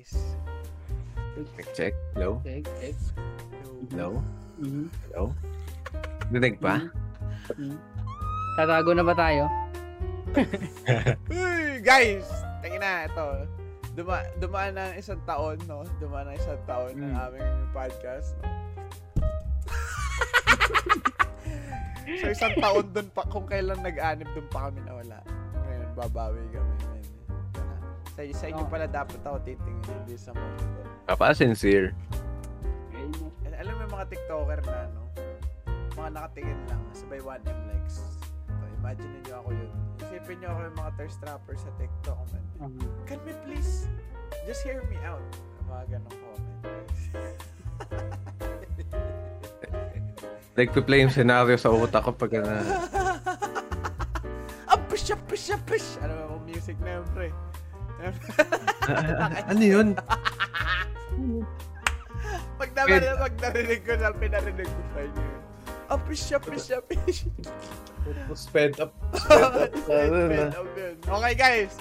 guys. Check, check. Hello? Check, check. Hello? Mhm. Hello? Dinig pa? Mhm. Tatago na ba tayo? Uy, guys! Tingin na, ito. Duma dumaan na isang taon, no? Dumaan na isang taon ng Mm. aming podcast, no? so, isang taon dun pa, kung kailan nag-anib, dun pa kami nawala. Ngayon, babawi kami. Sa, sa inyo pala dapat ako titingin, hindi sa mga ito. Papa, sincere. Alam mo yung mga TikToker na, no? Mga nakatingin lang, sabay 1M likes. So, imagine niyo ako yun. Isipin niyo ako yung mga thirst trapper sa TikTok, man. Mhm. Can we please just hear me out? Mga ganong comment. Nagpe-play yung scenario sa utak ko pag na... Ah, push up, push up, push! Ano ba yung music na yun, pre? Ano yun? pag narinig, pag narinig ko na, pinarinig ko inyo yun. Up, push up, push Sped up. Sped up. Sped up. Okay, guys.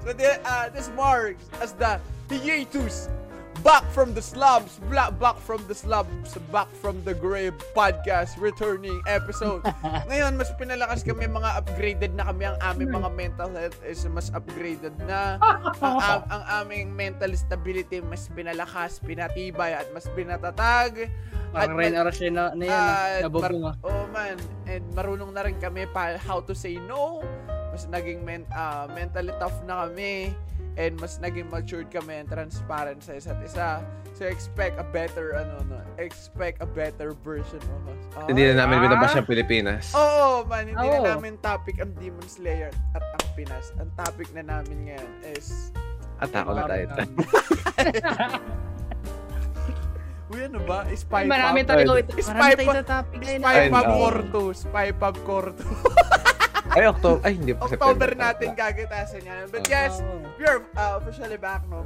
So, uh, this marks as the hiatus back from the slums, bla- back from the slums, back from the grave podcast returning episode. Ngayon, mas pinalakas kami, mga upgraded na kami. Ang aming mga mental health is mas upgraded na. ang, am- ang aming mental stability mas pinalakas, pinatibay, at mas pinatatag. Parang At- Ren Arashi na, na yan. ah. mar- oh man, and marunong na rin kami pa how to say no. Mas naging men, ah, mentally tough na kami and mas naging matured kami and transparent sa isa't isa. So expect a better ano no, expect a better version of us. Ah, Hindi na namin Ah. binabas Pilipinas. Oo, man, hindi Oo. na namin topic ang Demon Slayer at ang Pinas. Ang topic na namin ngayon is At ako na tayo. Uy, ano ba? Spy Marami Pub. tayo. Spy Marami tayo. Spy Pub no. Core 2. Spy Pub Core 2. Ay, October. Ay, hindi pa October September. natin gagatasan yan. But Oh. yes, we are uh, officially back, no?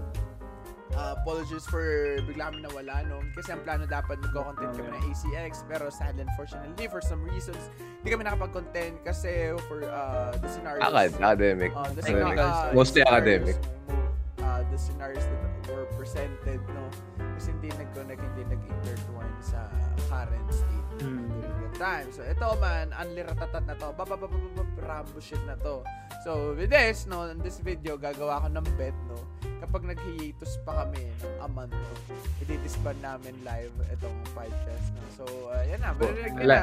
Uh, apologies for bigla kami nawala, no? Kasi ang plano dapat magko-content kami ng ACX, pero sadly, unfortunately, for some reasons, hindi kami nakapag-content kasi for uh, the scenarios. Akad, academic. Uh, the, Academic. uh, Mostly academic. scenarios, Uh, the scenarios that were presented, no? Kasi hindi nag-connect, hindi nag-intertwine sa current state Hmm. during that time. So, ito man, unliratatat na to. Rambo shit na to. So, with this, no, in this video, gagawa ko ng bet, no, kapag nag-hiatus pa kami ng a month, no, i-disband namin live itong podcast, no. So, uh, yan na, Wala. na.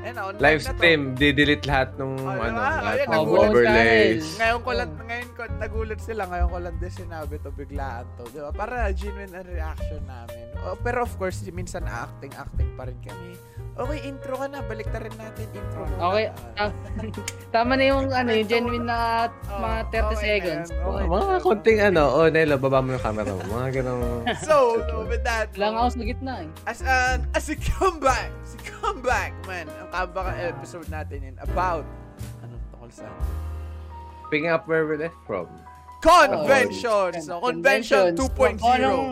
Na, online Live na stream, di-delete lahat nung Oh, ano, diba? lahat ng overlays. Ngayon ko lang, ngayon ko, nagulat sila, ngayon ko lang din sinabi to, biglaan to, di ba? Para genuine ang reaction namin. Oh, pero of course, minsan acting, acting pa rin kami. Okay, intro ka na, balik rin natin intro mo. Okay, ah, tama na yung ano, yung genuine na Oh, mga 30 seconds. Okay. Mga konting ano, oh Nelo, baba mo yung camera mo. Mga ganong... So, so, with that, Lang ako sa gitna eh. as an as a comeback, as a comeback, man, ang comeback episode natin in about, anong tungkol sa Picking up where we left from. conventions. no? Convention Conventions. 2.0. Kung anong,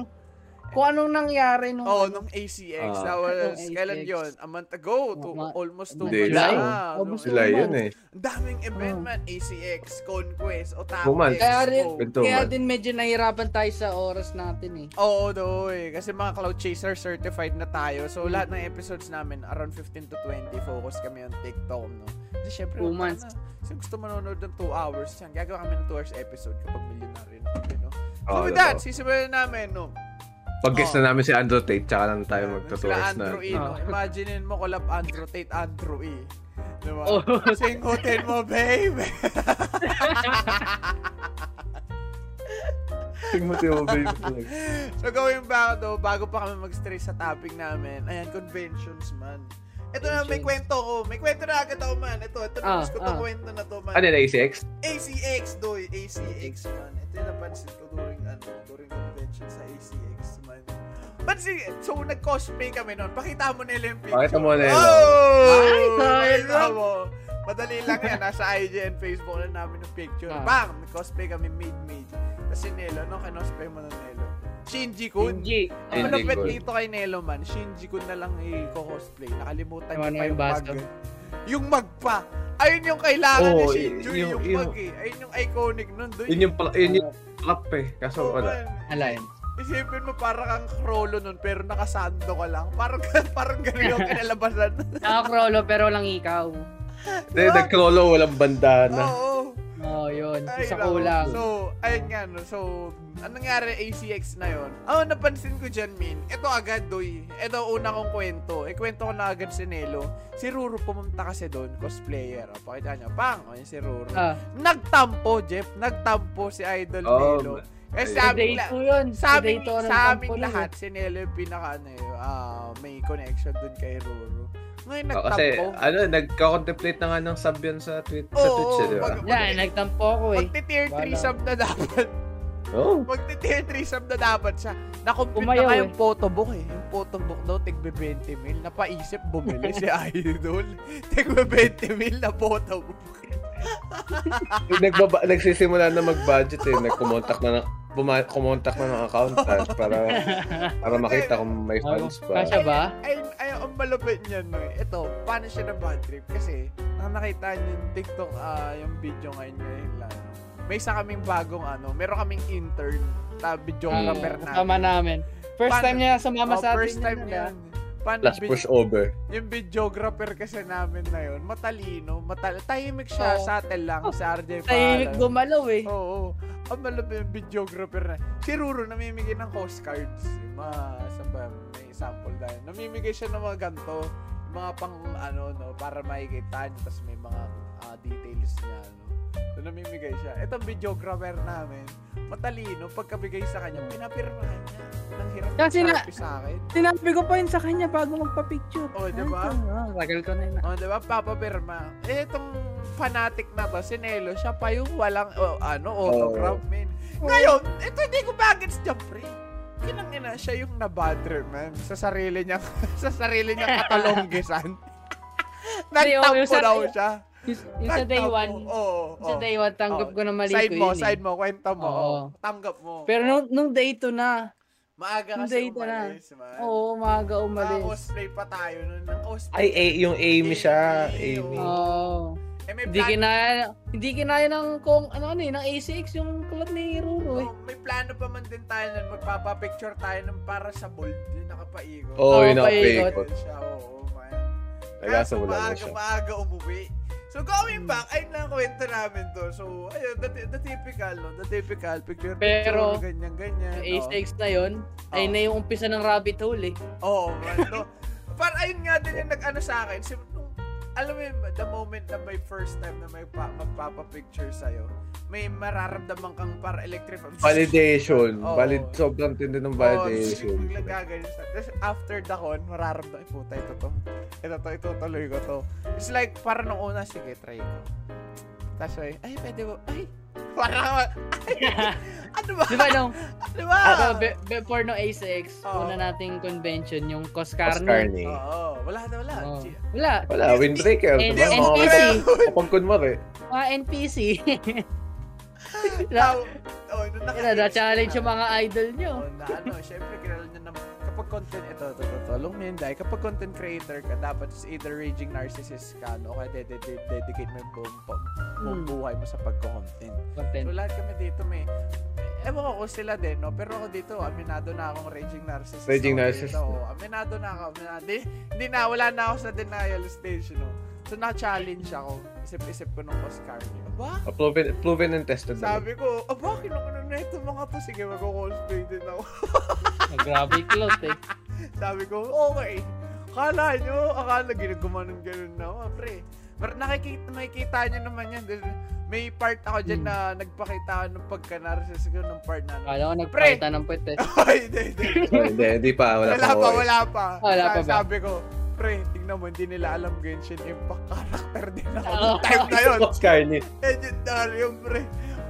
kung anong nangyari nung... Oh, nung ACX. Ah. that was, Nung kailan ACX. yun? A month ago. To, Ma- almost two months lang. na. Almost Sila yun eh. Ang daming event, Oh. man. ACX, Conquest, Otaku Two months. Kaya rin, two kaya din medyo nahirapan tayo sa oras natin eh. Oo, do eh. Kasi mga Cloud Chaser certified na tayo. So, lahat ng episodes namin, around 15 to 20, focus kami on TikTok, no? Kasi syempre, Two months. na. Kasi gusto manonood ng 2 hours. Yan, gagawa kami ng 2 hours episode kapag milyonaryo na kami, no? So, Oo, with that, totoo. sisimulan namin, no? Pag-guess Oh. na namin si Andrew Tate, tsaka lang tayo Sila magtutuwas na. Andrew E, no? Ah. Imaginein mo, collab Andrew Tate, Andrew E. Diba? Oh. Singutin mo, babe! Mo, babe. so gawin ba to bago pa kami mag-stray sa topic namin. Ayan, conventions man. Ito na, may Conventions. kwento ko. May kwento na agad ako man. Ito, ito na Ah, ko ah. kwento na to man. Ano na, ACX? ACX, doy. ACX man. Ito yung napansin ko during, ano, during convention sa ACX man. Pansin, so nag-cosplay kami noon. Pakita mo nila yung picture. Pakita mo nila. Oh! Ay, Pakita mo. Madali lang yan. Nasa IG and Facebook na namin yung picture. Ah. Bang! May cosplay kami made-made. Kasi Nelo, no? Kinosplay mo ng Nelo. Shinji Kun. Hindi. Ang Shinji malapit Kun. dito kay Nelo man, Shinji Kun na lang i-cosplay. Nakalimutan niya na pa yung yung baso. mag. Yung mag pa. Ayun yung kailangan ni Oo, Shinji, y- yung, yung- mag eh. Ayun yung iconic nun. Doon Yun yung, pala- yun yung plap eh. Kaso wala. Alain. isipin mo parang kang krolo nun pero nakasando ka lang. Parang parang ganun yung kinalabasan. Nakakrolo pero lang ikaw. Hindi, nag-crollo, walang bandana. Oo. Oo, oh, yun. Ay, Isa kulang. So, ayun nga, no. So, anong nangyari ACX na yon? Ang napansin ko dyan, Min, ito agad, doy. Ito, una kong kwento. Ikwento ko na agad si Nelo. Si Ruru pumunta kasi doon, cosplayer. O, pakita niya, pang, o, yun si Ruru. Ah, Nagtampo, Jeff. Nagtampo si Idol Oh, Nelo. Kasi Ay. sa sa day amin, la- 2 yun. sa amin, day two ako sa nagtampo amin nun lahat, eh. si Nelo yung pinaka, ano, eh, ah, may connection doon kay Ruru. Ngayon, Oh, kasi, nagtampo. ano, nagka-contemplate na nga ng sub yun sa, tweet, sa Oo, Twitch, eh, di ba? mag- Yan, nagtampo ako eh. Magti-tier 3 Wala. sub na dapat. 3 sub na dapat siya. Nakumpute na nga eh. yung photobook eh. Yung photobook daw, tigbe 20 mil. Napaisip, bumili si Idol. tigbe 20 mil na photobook. Nagbaba, nagsisimula na mag-budget eh. Nag-kumontak na ng, buma- kumontak na ng accountant para para makita kung may funds pa. Kasya ba? Ay, ay, ang malupit niya, no. Ito, paano siya na bad trip? Kasi, nang nakita niyo yung TikTok, ah, yung video ngayon ngayon lang. May isa kaming bagong ano, meron kaming intern, ta videographer Ah, na. Kasama namin. First Paano- time niya sumama Oh, sa atin. first time yun, niya. Paano Plus vid- push over. yung videographer kasi namin na yun, matalino, matal tahimik siya, Oo. subtle lang, si RJ Tahimik Paalan. gumalaw eh. Oo. Ang malapit yung videographer na. Si Ruro namimigay ng postcards. Yung mga, saan ba, may sample dahil. Namimigay siya ng mga ganito. Mga pang, ano, no, para makikita niyo. Tapos may mga ah, details niya, no. So, namimigay siya. Itong videographer namin, matalino, pagkabigay sa kanya, pinapirmahan niya. Nang hirap Kasi na- sa akin. Sinabi ko pa yun sa kanya bago magpa-picture. Oh, di ba? Tagal ko na yun. Oh, di ba? Papapirma. Eh, itong fanatic na to, si Nelo, siya pa yung walang, oh, ano, autograph, man. Ngayon, ito hindi ko bagets dyan, pre. Kinangina, siya yung nabadre, man. Sa sarili niya, sa sarili niya katalonggisan. Nagtampo sa- daw siya. Yung, yung sa day one, Oo. sa oo. day one, tanggap Oo. ko na mali Side ko mo, yun side eh. mo, kwenta mo. Oo. Tanggap mo. Pero nung, nung day 2 na, Maaga kasi day 2 na. umalis, man. Oo, maaga Mga umalis. cosplay pa tayo nun. Ng cosplay. Ay, eh, yung Amy siya. Amy, Amy. oo. Oo. Eh, may Hindi plan- kinaya, hindi kinaya ng kung ano ano eh, ng A6 yung club ni Ruro eh. Oh, may plano pa man din tayo nun. Magpapapicture tayo ng para sa bold. Yung nakapaigo. Oo, Oo, yun paikot. siya, oo, man. Kaso mo lang na maaga, siya. maaga umuwi. So going back, ayun lang ang kwento namin to. So, ayun, the, the typical, no? The typical, picture, Pero, picture, ganyan, ganyan. Yung no? A6 na yun, ay Oo. na yung umpisa ng rabbit hole eh. Oo, man. No? Parang ayun nga din yung nag-ano sa akin. Si, nung, alam mo yun, the moment na may first time na may pa, magpapapicture sa'yo, may mararamdaman kang para electric. Validation. Oo. Valid, sobrang tindi ng validation. biglang gaganon siya. Tapos after the con, mararamdaman, ay puta, ito to. Ito to, itutuloy ko to. It's like, para nung una, sige, try ko. Tapos ay, ay, pwede mo, ay, parang, ay, ano ba? Di ba nung, Ano ba? ako, be- before no A6, Oo. una nating convention, yung Coscarne. Oscarne. Oo, wala na, wala. G- Wala. Wala, windbreaker. And- diba? and Mga PC. kapag- Kapag kunwari. Mga NPC. Now, oh, naka- na-challenge yung mga idol nyo. Oh, na ano, syempre kilala nyo na kapag content, ito, ito, ito, long minday, kapag content creator ka, dapat is either raging narcissist ka, no, kaya de- de- de- dedicate mo yung buong, bu- buong Hmm. buhay mo sa pagko-content. Content. So, lahat kami dito may, ewan ko kung sila din, no, pero ako dito, aminado na akong raging narcissist. Raging narcissist. Dito, oh. aminado na ako, aminado. Di, hindi na, wala na ako sa denial stage, no. So, na-challenge ako. Isip-isip ko nung Oscar. Aba, Ah, Proven, proven and tested naman. sabi ko, aba, kinukunan na ito mga to. Sige, mag-cosplay din ako. Ah, Grabe close eh. Sabi ko, okay. Kala nyo, akala ginagaman ng ganun na, oh, pre. Pero nakikita, makikita nyo naman yan. May part ako dyan Hmm. na nagpakita ako ng pagka-narcissist ko ng part na ano. Kala ko nagpakita ng puwet eh. Ay, hindi, hindi. Hindi, hindi pa. Wala, Wala pa. pa, okay. wala pa. Wala pa ba? Sabi ko, pre, tingnan mo, hindi nila alam Genshin Impact character din ako. Nung time na yun. Oscarne. Legendary yung pre.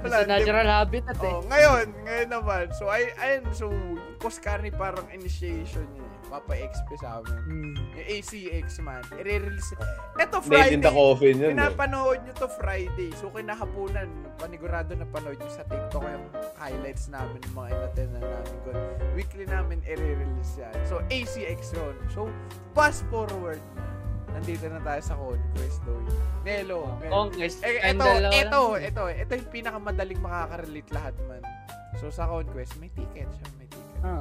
Wala, di- natural habitat eh. Oh, ngayon, ngayon naman. So, ay, ayun, so, Coscarne parang initiation niya. Eh. Papa XP sa amin. Hmm. Yung ACX man. I-release. Ito Made in the Friday. coffin yun. eh. Pinapanood nyo to Friday. So, kinahapunan, panigurado na panood nyo sa TikTok yung highlights namin, yung mga inaten na namin ko. Weekly namin i-release yan. So, ACX yun. So, fast forward. Nandito na tayo sa Conquest, Doy. Nelo. Conquest. Eh, ito, ito, ito, ito yung pinakamadaling makaka-relate lahat man. So, sa Conquest, may ticket siya, may ticket. ticket. Ah,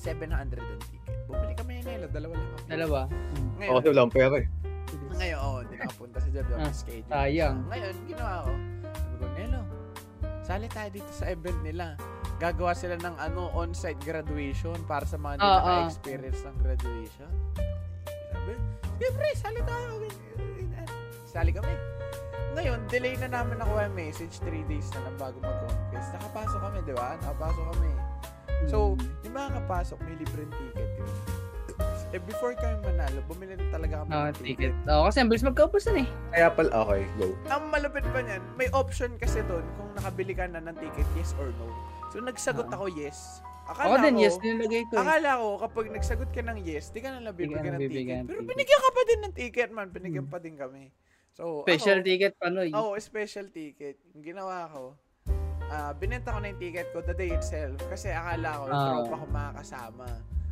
700 ang ticket. Bumili kami ni Nelo, dalawa lang kami. dalawa. Hmm. Ngayon, Ako kasi wala akong pera eh. ngayon, oo, hindi nakapunta si Jed. Ah, Ah, schedule. sayang. Ngayon, ginawa ko. Sabi ko, Nelo, sali tayo dito sa event nila. Gagawa sila ng ano on-site graduation para sa mga hindi Ah, ah. naka-experience ng graduation. Sabi, sige pre, sali tayo. Sali kami. Ngayon, delay na namin nakuha yung message. 3 days na lang bago mag-conquest. Nakapasok kami, di ba? Nakapasok kami. So, Hmm. yung mga kapasok, may libreng ticket yun. Eh, before kami manalo, bumili na talaga kami Ah, ng ticket. Oo, kasi ang bilis magkaupos na eh. Kaya pala, okay, go. Ang malupit pa niyan, may option kasi doon kung nakabili ka na ng ticket, yes or no. So, nagsagot Ah. ako yes. Ako Akala din, ko, yes, nilagay ko eh. Akala ko, kapag nagsagot ka ng yes, di ka na Di nabibigyan na ng ticket. Pero ticket. binigyan ka pa din ng ticket, man. Binigyan Hmm. pa din kami. So, Special ako, ticket pa no. Oo, special ticket. Yung ginawa ko, ah binenta ko na yung ticket ko the day itself kasi akala ko, Ah. tropa ko makakasama.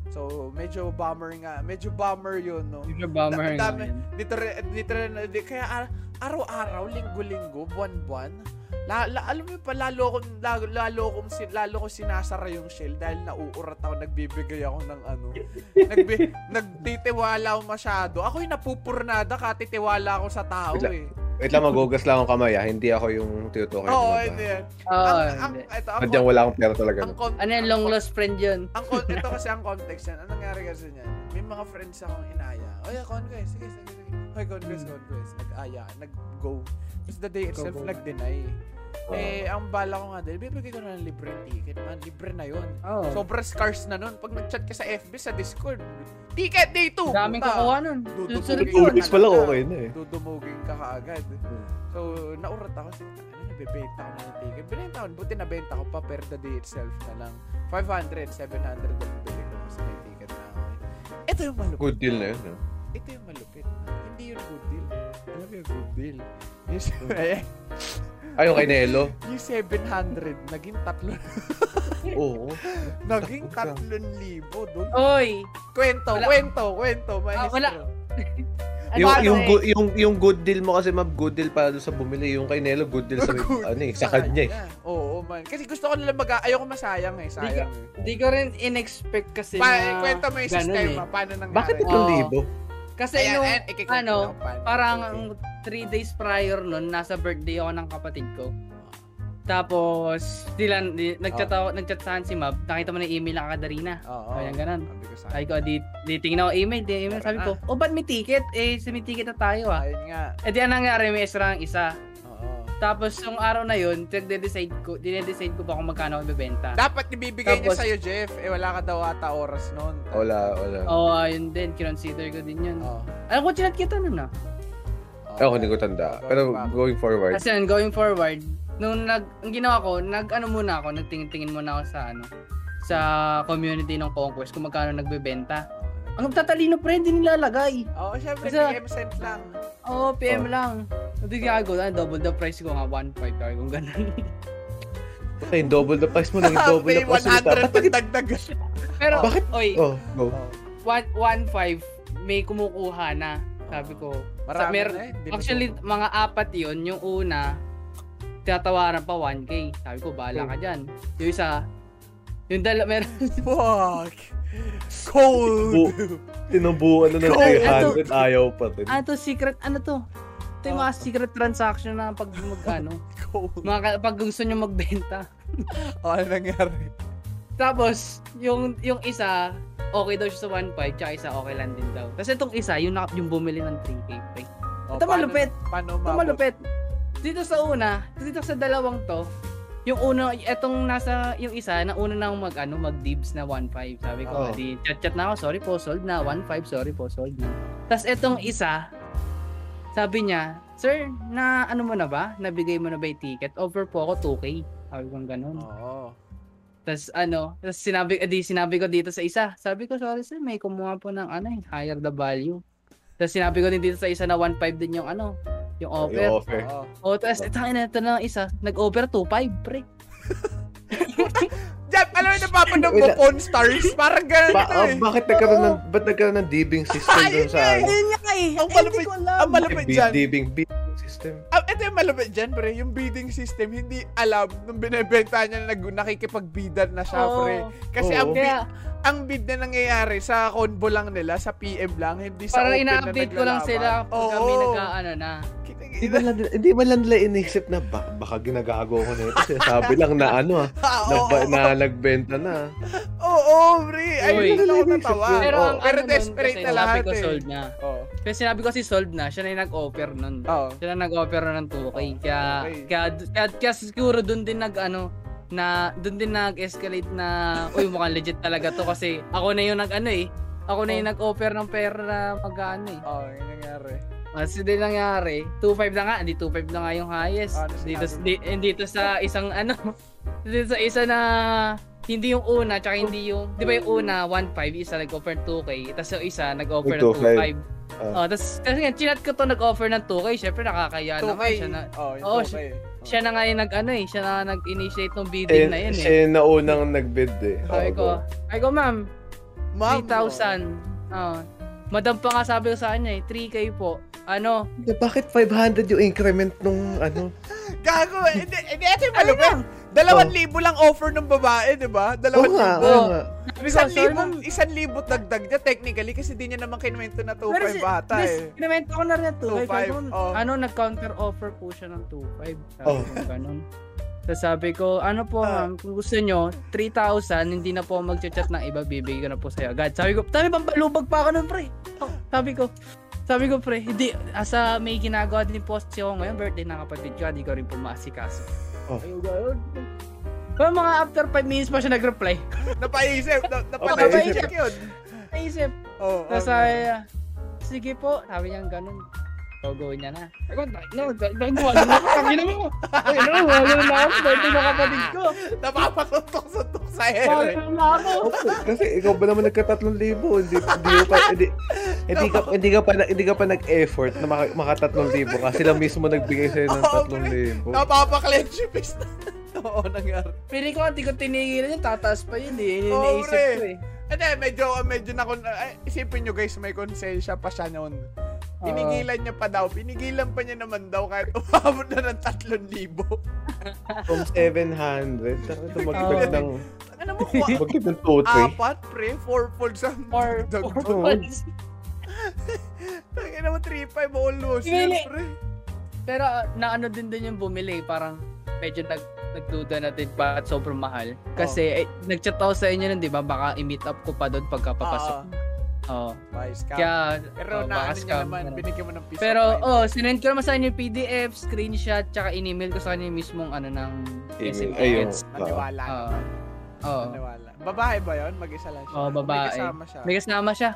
So, medyo bummer nga. Medyo bummer yun, no? Yung bummer Da- nga dami- yun. Dito dito rin, di- kaya ar- araw-araw, linggo-linggo, buwan-buwan, la, la, alam mo pa, lalo ko, lalo, lalo, kong, sin- lalo ko sinasara yung shell dahil nauurat ako, nagbibigay ako ng ano, nagbi, nagtitiwala ako masyado. Ako yung napupurnada, katitiwala ako sa tao Wait lang. eh. Wait lang, magugas lang akong kamay ah. Hindi ako yung tinutukoy. Oo, ba? hindi yan. Oo, ang, ang, hindi. ito, ang, wala akong pera talaga. ang, con- Ano yan, ang long con- lost friend yun. ang con- ito kasi ang context yan. Anong nangyari kasi niyan? May mga friends akong inaya. O yeah, conquest. Sige, sige, sige. Hoy, conquest, conquest. Nag-aya, nag-go. Tapos the day itself, nag-deny. Oo. Eh, ang bala ko nga dahil, bibigay ko na ng libreng ticket, man. Libre na yun. Oo. Sobrang scarce na nun. Pag nag-chat ka sa FB, sa Discord, ticket day 2! Daming kukuha nun. Dudumugin ka yun. Two weeks pa lang, talaga. okay na eh. Dudumugin ka kaagad. So, naurat ako sa ano, nabibenta ko na ng ticket. Binenta ko, buti nabenta ko pa per the day itself na lang. 500, 700 ang bili ko kasi may ticket na ako. eh. Ito yung malupit. Good deal na yun. No? Ito yung malupit. Hindi yung good deal. Alam yung good deal. Eh, Ay, yung kay Nelo? yung 700, naging tatlo. Oo. naging tatlong libo doon. Oy! Kwento, Wala. kwento, kwento. Maestro. Ah, wala. Yung, Ano yung, eh? gu- yung, yung good deal mo kasi ma'am, good deal para doon sa bumili. Yung kay Nelo, good deal sa, Good ano eh, sa kanya eh. Oo, man. Kasi gusto ko nila mag- ayoko masayang eh. Sayang eh. Hindi ko rin in-expect kasi Pa, na kwento mo yung sistema. eh. Paano nangyari? Bakit itong libo? Kasi Ayan, nung, ikikwento ano, parang Okay. 3 days prior nun, nasa birthday ako ng kapatid ko. Tapos, sila, di, nagchat, ako, nagchat saan si Mab, nakita mo na email ng Kadarina. Oo. Ayan, ganun. Sabi ko ko, di, di tingin ako email, di email. Sabi ko, oh, ba't may ticket? Eh, may ticket na tayo ah. Ayun nga. Eh, di ang nangyari, may extra isa. Tapos, yung araw na yun, nagde-decide ko, dinedecide ko ba kung magkano ako bibenta. Dapat ibibigay niya Tapos- sa'yo, Jeff. Eh, wala ka daw ata oras noon. Wala, wala. Oo, oh, yun din, kinonsider ko din yun. Oo. Alam ko, chinat kita nun ah. Ako hindi ko tanda. Pero going forward, Kasi yun, going forward, nung nag, ang ginawa ko, nag ano muna ako, nagtingin-tingin muna ako sa ano, sa community ng Conquest kung magkano nagbebenta. Ang tatalino pre, hindi nilalagay. Oo, syempre, Kasi- PM cent lang. Oo, PM Oh. lang. Hindi kaya ko, ah, double the price ko nga, 1.5 kaya kung ganun. okay, double the price mo, naging double Pay the price. 100 pagdagdag. Pero, Bakit? oy, Oh, go. 1.5 may kumukuha na. Sabi ko, Marami sa, mer- na eh. Actually, to. mga apat yon Yung una, tinatawaran pa 1K. Sabi ko, bahala ka dyan. Yung isa, yung dala, meron, Fuck. Cold. Tinubuan na ng Go. 300, ayaw pa rin. ano to, secret, ano to? Ito yung mga secret transaction na pag mag, ano, mga, pag gusto nyo magbenta. Oh, ano nangyari? Tapos, yung, yung isa, okay daw siya sa 1.5, tsaka isa okay lang din daw. Tapos itong isa, yung, na- yung bumili ng 3K. pre. Oh, Ito malupit. Paano Ito malupit. Dito sa una, dito sa dalawang to, yung una, etong nasa, yung isa, na una nang mag, ano, mag-dibs na 1.5. Sabi ko, di, chat-chat na ako, sorry po, sold na, 1.5, sorry po, sold na. Tapos etong isa, sabi niya, Sir, na ano mo na ba? Nabigay mo na ba yung ticket? Over po ako 2K. Sabi ko ganun. Oo. Tapos ano, tapos sinabi, edi sinabi ko dito sa isa. Sabi ko, sorry sir, may kumuha po ng ano eh, higher the value. Tapos sinabi ko din dito sa isa na 1.5 din yung ano, yung offer. Yung offer. Oo. O, tapos ito na ito na isa, nag-offer 2.5, pre. Jeff, alam mo napapanood mo. Pawn Stars? Parang ganun Ba- ito oh, eh. bakit nagkaroon ng, ba't nagkaroon ng dibbing system doon sa eh. ano? Nga eh, Ang eh, malupit- alam. ang malupit dyan. Bibbing system. Ah, ito yung malapit dyan, pre. Yung bidding system, hindi alam nung binibenta niya na nag nakikipag-bidan na siya, Oo. pre. Kasi Oo. ang bid, Kaya, ang bid na nangyayari sa convo lang nila, sa PM lang, hindi sa parang open na ina-update ko lang sila pag Oo. kami nag-ano na. Hindi ba lang, hindi ba lang nila inisip na ba, baka ginagago ko nito? Sabi lang na ano ah, nagba, oo. na nagbenta na. Oo, pre. Ay, Uy. hindi ako natawa. Pero ang pero ano desperate kasi na sabi lahat ko eh. sold na. Oo. Kasi sinabi ko si sold na, siya na yung nag-offer nun. Oo. Siya na nag-offer nun ng 2K. Kaya, Okay. kaya, kaya, kaya siguro dun din nag ano, na dun din nag-escalate na uy mukhang legit talaga to kasi ako na yung nag ano eh ako na yung nag-offer ng pera na mag-ano eh Oo, yung nangyari. Kasi din nangyari, 2.5 na nga, hindi 2.5 na nga yung highest. Ano dito, di, dito sa isang ano, dito sa isa na hindi yung una, tsaka hindi yung, di ba yung una, 1.5, isa nag-offer 2K, tapos yung isa nag-offer ng 2.5. Ah. Oh, tapos kasi nga, chinat ko to nag-offer ng 2K, syempre nakakaya naman siya na, yung Oo, 2K. siya na nga yung nag ano eh, siya na nag-initiate ng bidding Eh, na yun eh. siya yung naunang nagbid eh. Sabi ko, sabi ko ma'am, Ma'am, 3,000. Oh. Madam pa nga sabi ko sa kanya eh, 3K po. Ano? Bakit 500 yung increment nung ano? Gago, hindi, hindi, ito yung malupit. Dalawang libo lang offer ng babae, di ba? Dalawang nga, libo. Sabi ko, Isang libo, isang libo dagdag niya technically kasi di niya naman kinuwento na 2.5 bata eh. Kinamenta ko na rin ang 2.5. 2.5, Sabi ko, oh. Ano, nag-counter offer po siya ng 2.5. Sabi Oh. ko, ganun. Tapos sabi ko, ano po Ah. ma'am, kung gusto nyo, 3,000, hindi na po mag-chat ng iba, bibigay ko na po sa'yo agad. Sabi ko, sabi pampalubag pa ako nun, pre. Oh, sabi ko, sabi ko, pre, hindi, asa may ginagawa din po kasi ako ngayon, birthday ng kapatid ko, hindi ko rin po maasikaso. Oh. Ayun. Well, mga after 5 minutes pa siya nag-reply. Napaisip, na, napaisip. napaisip yun. Naisip, Oh, okay. sabi niya, sige po, sabi niya ganun. Gagawin niya na. Ako, no, ano na, tangin mo. Ay, no, wala na ako, birthday ng kapatid ko. Napapasutok-sutok sa ere. Wala na ako. Kasi ikaw ba naman nagka-3,000? Hindi, hindi mo pa, hindi, hindi ka, hindi ka pa, na- hindi ka pa nag-effort na maka, maka 3,000 ka. Sila mismo nagbigay sa'yo ng Oo, 3,000. Napapaklench yung fist. Oo, nangyari. Pili ko, hindi ko tinigilan yun, tataas pa yun eh. Pre. ko eh. Hindi, medyo, medyo na ay, isipin nyo guys, may konsensya pa siya noon. Pinigilan niya pa daw, pinigilan pa niya naman daw kahit umabot na ng 3,000. From 700. Saka ito mag-bag ng, Ano mo, kwa, mag-bag ng 2, 3. apat, pre, fourfold sa Or, dagdag. or months. Tangin naman, 3,500 almost pre. Pero naano din din yung bumili, parang medyo nag nagduda na din ba at sobrang mahal. Kasi eh, nag-chat ako sa inyo nun, di ba? Baka i-meet up ko pa doon pagka papasok. Oo. Bye, scam. Kaya, Pero oh, na, baka ano scam, naman, binigyan mo ng peace Pero, oh, sinend ko naman sa inyo yung PDF, screenshot, tsaka in-email ko sa kanya mismong ano ng Email. SM Ayun. Naniwala Oo. naman. Oo. Naniwala. Babae ba yun? Mag-isa lang siya? Oo, babae. May kasama siya. May kasama siya.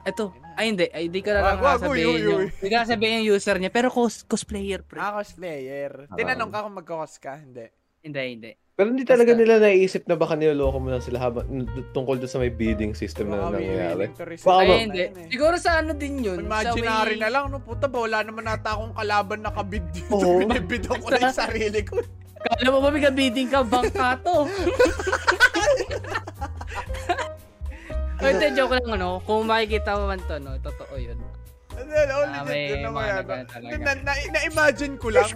Ito. Ay, hindi. Ay, di ko na lang Wag, wag, sabihin uy, uy, yung... uy. Di ko na sabihin yung user niya. Pero cos cosplayer, pre. Ah, cosplayer. Tinanong ka kung magkakos ka? Hindi. Hindi, hindi. Pero hindi talaga Basta- nila naisip na baka niloloko mo lang sila habang tungkol doon sa may bidding system na nangyayari. willing to receive Baka Ay, ba- hindi. eh. Siguro sa ano din yun. Imaginary na lang, no? Puta ba, wala naman nata akong kalaban na kabid dito. Oo. Binibid ko na yung sarili ko. Kala mo ba may kabiting ka? Bangka to. Ay, hindi, joke lang, ano. Kung makikita mo man to, no, totoo yun. Ano, no, Ah, legit may yun naman yan. Na, na, na-imagine ko lang.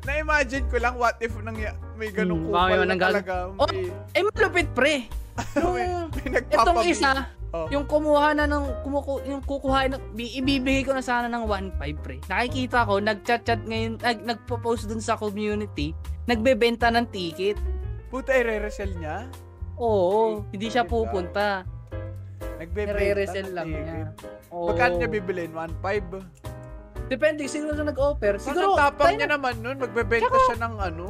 Na-imagine ko lang what if nang may ganung Hmm, kupal na talaga. Oh, Eh, malupit, pre. May, may itong nagpapabid. isa, Oh. yung kumuha na ng, kumuku, yung kukuha, na, bi- ibibigay ko na sana ng 1.5, pre. Nakikita ko, nagchat-chat ngayon, nag, nagpo-post dun sa community, nagbebenta ng ticket. Puta, i-resell niya? Oo, hindi siya pupunta. Ng lang niya. Oo. Magkano niya bibilin? 1.5? Depende, siguro sa nag-offer. Siguro, Siguro, tapang tayo niya naman nun. Magbebenta siya ng ano,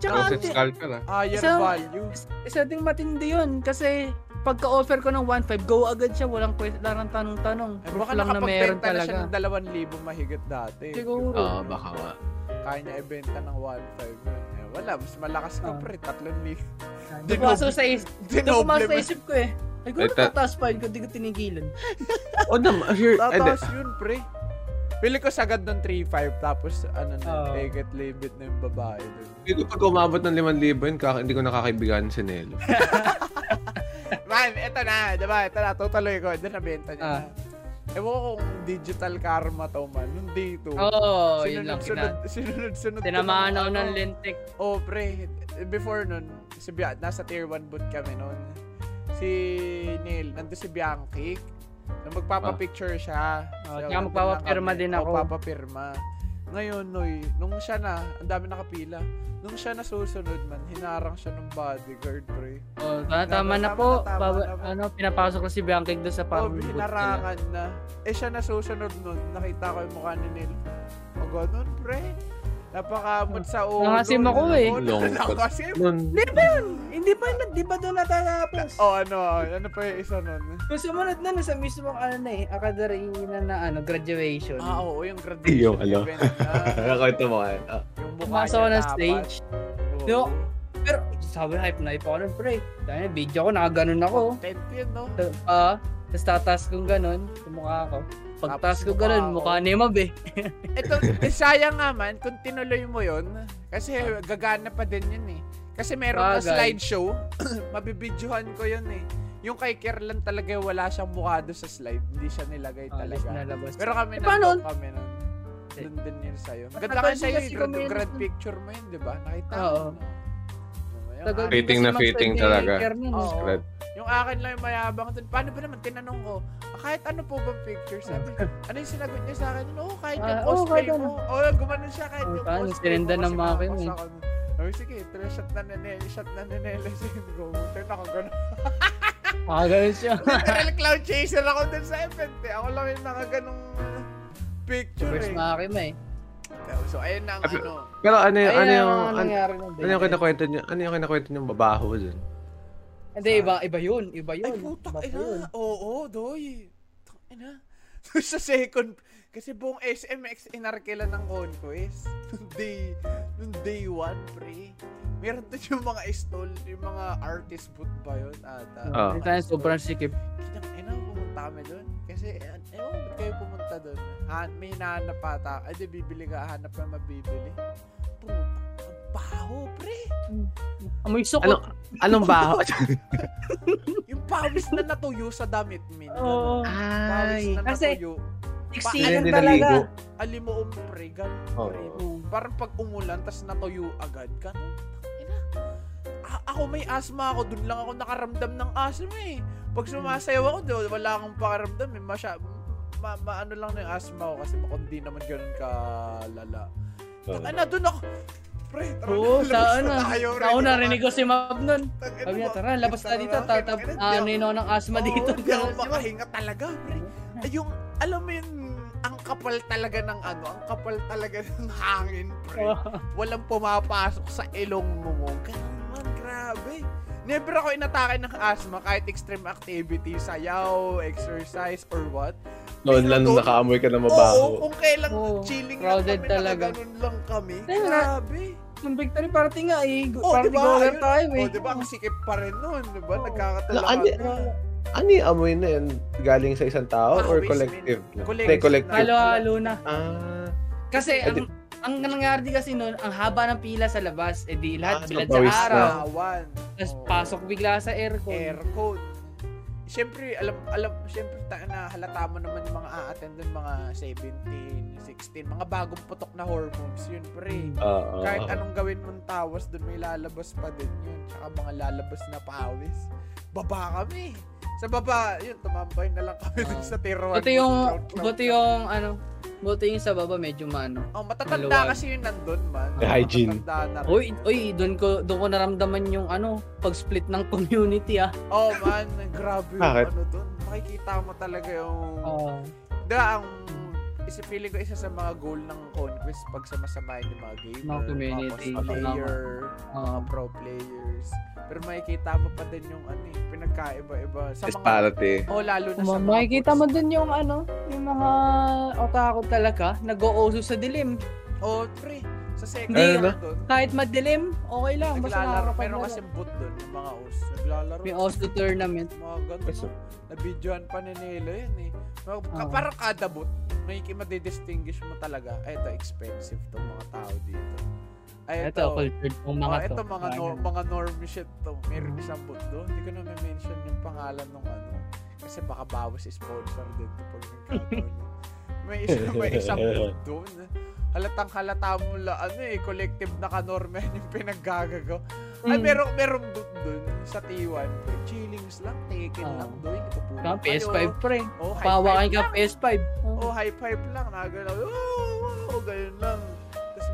Tsaka, ante- scalper ah. higher Isang- value. isa ding matindi yun. Kasi, pagka-offer ko ng 1.5, go agad siya. Walang kwes- larang tanong-tanong. Eh, baka lang na meron nakapagbenta na siya talaga. ng 2,000 mahigit dati. Siguro. Oo, baka nga. Kaya niya ibenta ng 1.5 nun. Wala, mas malakas ka Ah. pre, 3,000. Di ba sa isip? Di ko sa isip ko eh. Ay, kung ta- tataas pa yun, kung di ko tinigilan. O naman, sure. Hindi. Tataas yun pre. Pili ko sagad ng 3.5 tapos ano na, Oo. take it, leave it na yung babae. Hindi ko pag umabot ng 5,000 yun, kaka, hindi ko nakakaibigan si Nelo. Man, eto na, diba? Ito na, tutuloy ko. Ito na, benta niya Ah. Ewan ko kung digital karma to man. Nung day 2. Oo, oh, yun lang. Sinunod, Kina- sinunod-sunod. ko tinamaan ako ng ano. lintik. Oh, pre. Before nun, si Bia, nasa tier 1 boot kami nun. Si Neil, nandun si Bianchi. Nung magpapapicture siya. Oh, So, magpapapirma din ako. Oh, papapirma. Ngayon, Noy, nung siya na, ang dami nakapila. Nung siya na susunod man, hinarang siya ng bodyguard, pre. Oh, tama, tama na po. na, tama Baba- na ano, pinapasok ko si Bianca doon sa Oh, parang nila. hinarangan na. Eh, siya na susunod nun. Nakita ko yung mukha ni Neil. O, ganun, pre. Napakamot sa ulo. Nangasim ako eh. Lungkot. Nangasim? Nun, Hindi ba yun? Hindi ba, di ba doon natatapos? Oh, ano, ano pa yung isa nun? Kung sumunod na, sa mismo ano na eh, academy na na ano, graduation. Ah, oo, yung graduation Yung ano. event na. Nakwento mo. Ah, yung mukha niya ng stage. Yo, Pero sabi hype na hype ako nun, pre. Dahil video ko, nakaganon ako. Content yun, no? Ah, tapos tatas kong ganon, yung mukha ko. Pagtas ko ko. mukha ni Mab eh. Ito, eh, sayang nga man, kung tinuloy mo yun, kasi gagana pa din yun eh. Kasi meron na Bagay. slideshow, mabibidyohan ko yun eh. Yung kay Kerlan talaga wala siyang mukha doon sa slide, hindi siya nilagay Ah, talaga. nalabas. Pero kami Eh, paano? kami nun. Doon din yun sa'yo. Ganda kasi sa'yo yung grad, grad picture mo yun, di ba? Nakita Oo. mo. no? Yung Tagal akin- Fitting na fitting talaga. Eh. Oo. Spread. Yung akin lang yung mayabang. Paano ba naman tinanong ko? "Ah, kahit ano po bang picture? Sabi, ano yung sinagot niya sa akin? Oo, kahit yung Ah, oo, cosplay kahit mo. Oo, gumanon siya kahit Oo, yung cosplay sinenda mo. ng kasi mga kin, nakapasa eh. ka nun. Sabi, sige, tira shot na nanel, shot na nanel. Sige, go. Turn ako ganun. Ah, ganon siya. Literal cloud chaser ako dun sa event eh. Ako lang yung nakaganong picture First eh. makakima eh. So, ayun na ang Tapi- ano. Pero ano yung, ano yung, ano, nun. ano yung kinakwento niyo? Ano yung kinakwento niyo babaho dun? Hindi, iba, iba yun. Iba yun. Ay, putak, Iba ina. yun. Oo, doy. Ina. sa second, kasi buong SMX inarkila ng Conquest. Nung day, nung day one, pre. Meron doon yung mga stall, yung mga artist booth ba yun ata. Ah. Hindi tayo sobrang sikip. Kinang ina, pumunta kami doon. Kasi, an- ewan ba't kayo pumunta doon? Han, may hinahanap pa ata. Ay, di, bibili ka, hanap ka mabibili. Puta, ang baho, pre. Amoy sukot. Ano, anong baho? Yung pawis na natuyo sa damit, min. Oo. Pawis na Kasi- natuyo. Siksikan Hindi talaga. naligo. Alimuom, pre. Ganun, Oo. pre. Oo. Parang pag umulan, tas natuyo agad. Ganun. Ina. A- ako may asthma ako. Doon lang ako nakaramdam ng asthma eh. Pag sumasayaw ako, do, wala akong pakaramdam eh. Masya, ma, ma- ano lang na yung asthma ko kasi makundi naman ganun kalala. Oo. Ano, doon ako. Pre, tara Oo, na, labas sa na ano. tayo, Sa una, na narinig ko si Mab nun. Sabi niya, tara, labas na dito. Tara, Tatap, tangina, ano yun ako ng asthma dito. Hindi ako makahinga talaga, pre. Ay, yung, alam mo yun, ang kapal talaga ng ano, ang kapal talaga ng hangin, pre. Walang pumapasok sa ilong mo mo. Ganun grabe. Never ako inatake ng asthma kahit extreme activity, sayaw, exercise, or what. Noon lang Doon- nakaamoy ka na Oo, mabaho. kung kailan Oo, chilling crowded lang kami, talaga. nakaganon lang kami. Nga. Grabe. Yung victory party nga eh. Oh, party diba? goer tayo eh. Oh, di ba? Ang sikip pa rin nun, di ba? Oo. Nagkakatulakan. Na- ano- Ano yung amoy na yun? Galing sa isang tao or Pawis, collective? Collective. Hindi, collective. Halo-halo na. Ah, Kasi ang ang nangyari din kasi noon, ang haba ng pila sa labas, eh di Ah, lahat bilad so sa araw. Tapos Oo. pasok bigla sa aircon. aircon. Siyempre, alam, alam, siyempre, ta, na halata mo naman yung mga a-attend dun, mga 17, 16, mga bagong putok na hormones, yun, pre. ah, ah, Kahit ah. anong gawin mong tawas, dun may lalabas pa din yun. Tsaka mga lalabas na pawis. Baba kami. Sa baba, yun, tumambay na lang kami dun sa tiruan. Buti yung, buti yung, ano, buti yung sa baba medyo mano. Oh, matatanda Maluwag. kasi yun nandun, man. May hygiene. Uy, uy, doon ko, doon ko naramdaman yung, ano, pag-split ng community ah. Oh, man, grabe yung Bakit? ano dun. Makikita mo talaga yung... Oh. Da, ang isipili ko isa sa mga goal ng Conquest pag samasamahin yung mga gamer, Mga community, mga mga- mga pro players. Pero makikita mo pa din yung ano eh, pinagkaiba-iba. Sa mga, Disparity. oh, lalo na sa Ma- mga makikita mo dun yung ano, yung mga otaku talaga, nag-uuso sa dilim. Oh, pre. Sa second Hindi. floor doon. Kahit madilim, okay lang. Basta Naglalaro. Meron nakakapaglaro. kasi boot doon, yung mga os. Naglalaro. May Oslo tournament. Mga no? Na-videoan pa ni Nilo yun eh. Mga, Oo. Parang kada boot, may madidistinguish mo talaga. Ay, ito, expensive tong mga tao dito. Ay, ito. Ito, cultured tong mga oh, to. ito mga, no, mga norm shit to. Meron isang doon. Hindi ko na mention yung pangalan ng ano. Kasi baka bawas sponsor din to pag nagkataon. may isang, may isang doon. Halatang halata mo la, ano eh, collective na kanormen yung pinaggagago. Ay, Mm. meron, meron booth doon sa T1. Chillings lang, taken Oo. lang doon. Ipupunan Ka, PS5 pre. Oh, high Pawa five kayo ka lang. PS5. Oh. Oh, high five lang. Nagalaw. Oh, oh, ganyan lang.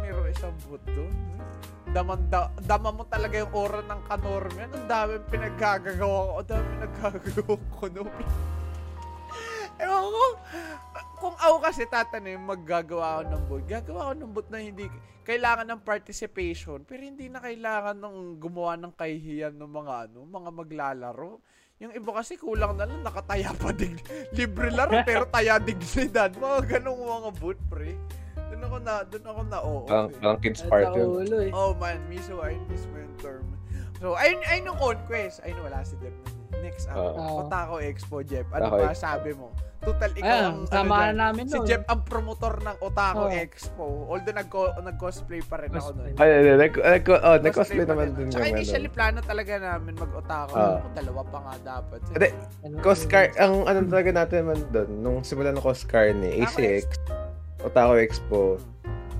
Meron isang boot doon. Daman, da, dama mo talaga yung aura ng kanormen. Ang dami pinaggagawa ko. Ang dami pinaggagawa ko. No? Ewan ko. Kung ako kasi tatanim, maggagawa ako ng boot. Gagawa ako ng boot na hindi kailangan ng participation. Pero hindi na kailangan ng gumawa ng kahihiyan ng mga ano, mga maglalaro. Yung iba kasi kulang na lang, nakataya pa dig. Libre laro, pero taya dignidad. Mga ganong mga boot, pre. Doon ako na, doon ako na, oo. Parang, eh. parang kids part yun. eh. Oh man, miso, I miss mo yung term. So, ayun, ayun yung conquest. Ayun, wala si Jeff. Next up, Oo. Otako Expo, Jeff. Ano Otako ba sabi mo? Total, ikaw Ayan, ang, sama ano na dyan, namin si nun. Jeff ang promotor ng Otako Oo. Expo. Although nag- nag-cosplay pa rin ako nun. Ay, ay, nag, nag, oh, nag-cosplay naman din Tsaka initially plano talaga namin mag-Otako. Ah. Ako, dalawa pa nga dapat. Hindi, Coscar, ang ano talaga natin man doon, nung simula ng Coscar ni Otako ACX, Otaku Expo,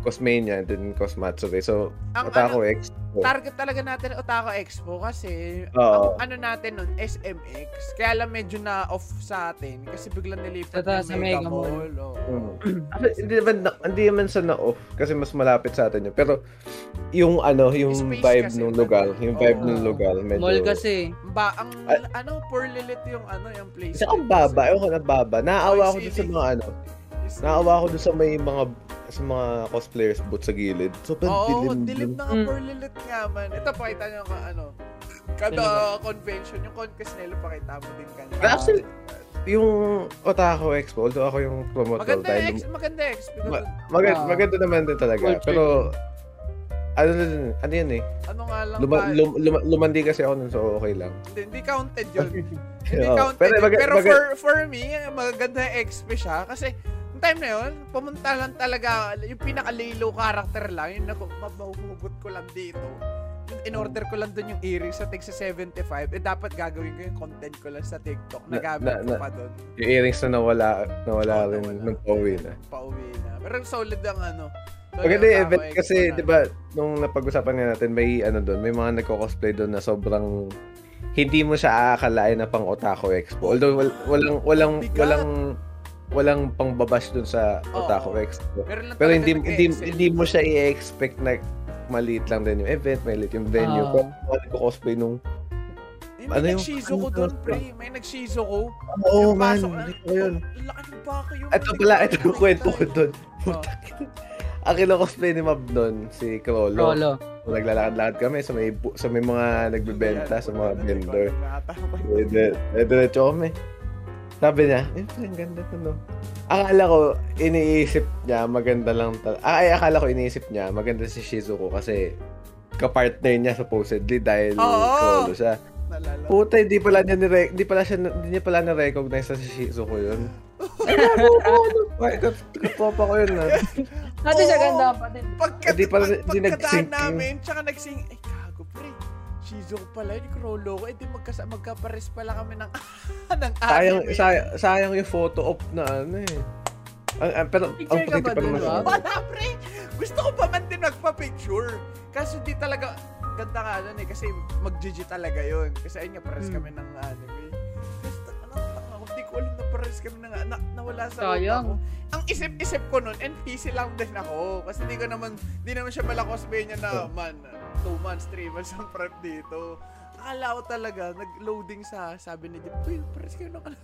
Cosmania, and then Cosmatsuri. So, Ang Otaku ano, Expo. target talaga natin Otako Expo kasi ang ano natin nun, SMX. Kaya lang medyo na off sa atin kasi biglang nilipat Sa- yung sa Mega Mall. Mm. Hindi naman, na, hindi naman sa na-off kasi mas malapit sa atin yun. Pero, yung ano, yung Space vibe ng man. lugar, yung vibe Oo. ng lugar, medyo... Mall kasi. Ba, ang Ay. ano, poor lilit yung ano, yung place. Isa ang baba, ewan ko na baba. Naawa ako Ay, dun sa mga ano, naawa ako dun sa may mga sa mga cosplayers booth sa gilid. Sobrang Oo, dilim. dilim na nga Mm. poor lilit nga man. Ito, pakita nyo nga ano. Kada convention, yung conquest nila, pakita mo din kanina. Pero actually, Yung Otaku Expo, although ako yung promoter maganda dahil ex, maganda ex. Ma- maganda, Ah. maganda naman din talaga. Culture. Pero, ano din, ano yun eh. ano nga lang Luma, ba? lum, luma- lumandi kasi ako nun, so okay lang. Hindi, hindi counted yun. Hindi counted. Pero Pero, maga- pero maga- for for me, maganda yung XP siya kasi yung time na yun, pumunta lang talaga, yung pinaka-lilo character lang, yung naku, mabahugot ko lang dito. Yung in-order ko lang dun yung earrings sa tig sa 75, eh dapat gagawin ko yung content ko lang sa TikTok. Na- Nagamit na- ko na- pa dun. Yung earrings na nawala, nawala Oo, rin nawala. nung pauwi na. Pauwi na. Pero solid ang ano. Maganda yung event kasi, di ba, nung napag-usapan nga natin, may ano doon, may mga nagko-cosplay doon na sobrang hindi mo siya aakalain na pang Otaku Expo. Although wal- walang walang walang walang pangbabash doon sa. Otaku Expo. Meron lang Pero hindi hindi hindi mo siya i-expect na maliit lang din yung event, maliit yung venue. Oo. Pero mga nagko-cosplay nung Eh, ano may yung- nag-shizuko ano doon, pre. May nag-shizuko. Oo Yung man, ko yun. oh, laki ng baka yun. Ito pala, ko ito yung kwento ko doon. Oh. Ang kino-cosplay ni Mab doon, si Krolo. Rolo. Naglalakad-lakad kami sa may sa may mga nagbebenta sa mga vendor. di- eh, diretso kami. Sabi niya, eh, ang ganda to, no? Akala ko, iniisip niya, maganda lang tal- ah, Ay, akala ko iniisip niya, maganda si Shizuko kasi kapartner niya supposedly dahil solo siya. Nalala. Puta, hindi pala niya ni hindi pala siya hindi niya pala na-recognize na si Shizuko yun. Ay, ano ano? Katropa ko yun, ah. Dati siya ganda pa din. Pagka, Hindi pala- pag, pagkadaan namin, tsaka nag-sing, ay Shizuko pala, yun, Krolo ko, eh di magkasa, magkapares pala kami ng, ng Sayang, anime. sayang, sayang yung photo op na ano eh. Ang, ang, pero, ang ba pa naman? Wala pre, gusto ko pa man din magpa-picture. Kaso di talaga, ganda nga nun eh, kasi mag-GG talaga yun. Kasi ayun nga, pares Hmm. kami ng anime. Kasi ano, ano, hindi ko alam na pares kami ng, na, nawala sa Sayang. ko. Ang isip-isip ko nun, NPC lang din ako. Kasi hindi ko naman, hindi naman siya pala cosplay niya na, man, 2 months, 3 months ang prep dito. Akala ko talaga, nag-loading sa, sabi ni Jeep, uy, pares kayo ng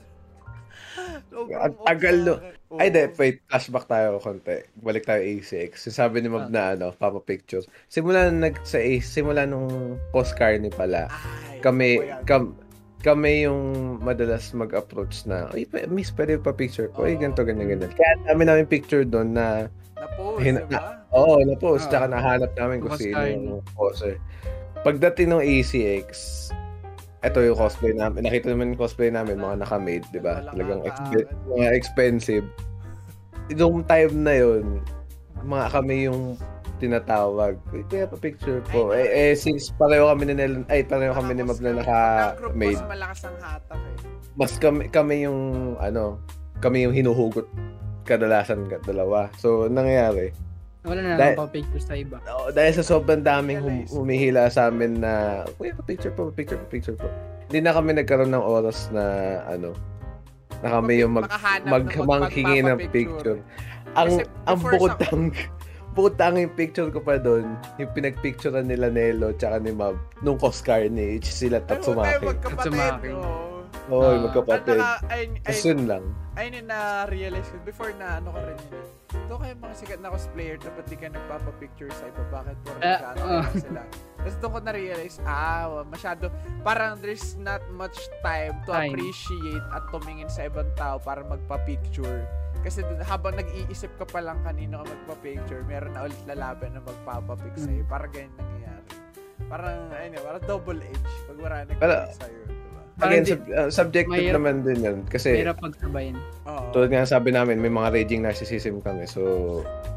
Ang tagal no. Oo. Ay, de, wait, flashback tayo konti. Balik tayo A6. Yung sabi ni Mab na ano, papa pictures. Simula nag sa A, simula nung postcard ni pala. Ay, Kami, kam, kami yung madalas mag-approach na, ay, miss, pwede pa picture ko. Ay, ganito, ganyan, ganyan. Kaya dami namin picture doon na, Na-post, Hin- diba? oo, oh, na-post. Ah. Tsaka nahanap namin kung sino yung poster. Pagdating ng ACX, ito yung cosplay namin. Nakita naman yung cosplay namin, mga naka-made, di ba? Talagang mga expensive. Yung time na yun, mga kami yung tinatawag. "Uy, Kaya pa picture po. Ay, Eh, eh, since pareho kami ni Nel, ay, pareho kami ni Mab na Ang group naka-made. mas malakas ang hatak eh. mas kami, kami yung, ano, kami yung hinuhugot kadalasan ka- dalawa. So, nangyayari, Wala na Dahil- lang pa-picture sa iba. oh, dahil sa sobrang daming hum- humihila sa amin na, kuya, pa-picture po, pa-picture, pa-picture po. Hindi na kami nagkaroon ng oras na, ano, na kami yung mag, Makahanap mag, ng picture. Ang, ang bukod sa- tang, bukod tang yung picture ko pa doon, yung pinagpicturean nila Nelo tsaka ni Mab, nung Coscar ni sila Ay, huwag tayo Tatsumaki. Tatsumaki. Oo. Oo, Ah. yung magkapatid. Yun lang. ayun yung na-realize ko. Before na ano ka rin yun. Ito kayo mga sikat na cosplayer, dapat di ka nagpapapicture sa iba. Bakit puro Eh, nagkano oh. sila? Tapos doon ko na-realize, ah, masyado, parang there's not much time to Time. appreciate at tumingin sa ibang tao para magpa-picture. Kasi dun- habang nag-iisip ka pa lang kanino ka magpa-picture, meron na ulit lalaban na magpapapic Mm. sa'yo. Parang ganyan nangyayari. Parang, ayun yun, parang double edge pag wala Pero- sa'yo. Diba? Parang Again, sub- uh, subjective mahirap- naman din yun. Kasi, Mahirap pagsabayin. Oo. tulad nga sabi namin, may mga raging narcissism kami. So,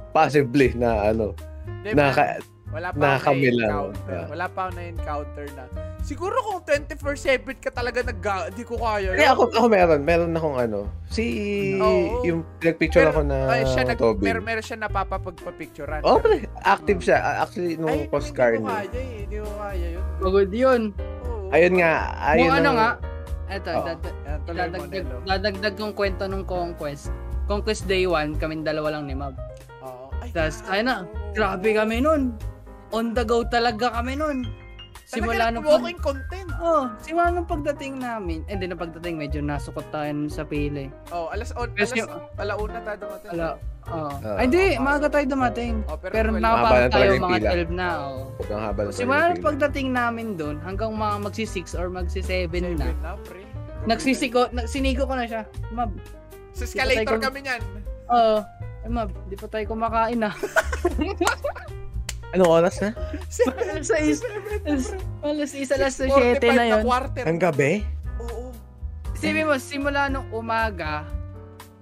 possibly na ano, Diba? na ka- Wala pa na kami lang, na-encounter. ah. Wala pa ako na-encounter na. Siguro kung 24-7 ka talaga nag di ko kaya. Hindi, ako, ako meron. Meron akong ano. Si, Oo. yung pinagpicture Pero, ako na ay, siya nag, Tobin. mer meron siya napapagpapicturean. Oh, pre, active siya. Actually, nung Ay, postcard Hindi ko niya. kaya eh. Hindi ko kaya yun. Pagod yun. Oo. Ayun nga, ayun Kung ano nga, eto, Oo. mo, dadagdag, dadagdag kong kwento nung Conquest. Conquest Day 1, kaming dalawa lang ni Mab. Oo. Ay, Tas, grabe. ayun na, Oo. grabe kami nun. On the go talaga kami nun. Simula nung walking content. Oh, simula nung pagdating namin. Eh, di na pagdating, medyo nasukot tayo nun sa pili. Oh, alas on, alas yung- alauna tayo dumating. Ala, oh. Ah. Ay, di, maaga tayo dumating. Oh, pero, Pero na talaga tayo mga pila. 12 na. Oh. Haba na Simula nung pagdating namin doon, hanggang mga magsi-6 or magsi-7 seven na. na, pre. Nagsisiko, na, sinigo ko na siya. Mab, Sa escalator kami niyan. Oo. eh, mab, di pa tayo kumakain ah. Anong oras na? alas 6. Alas 6, alas 7 45 na yun. quarter. Ang gabi? Oo. Sabi mo, simula nung umaga,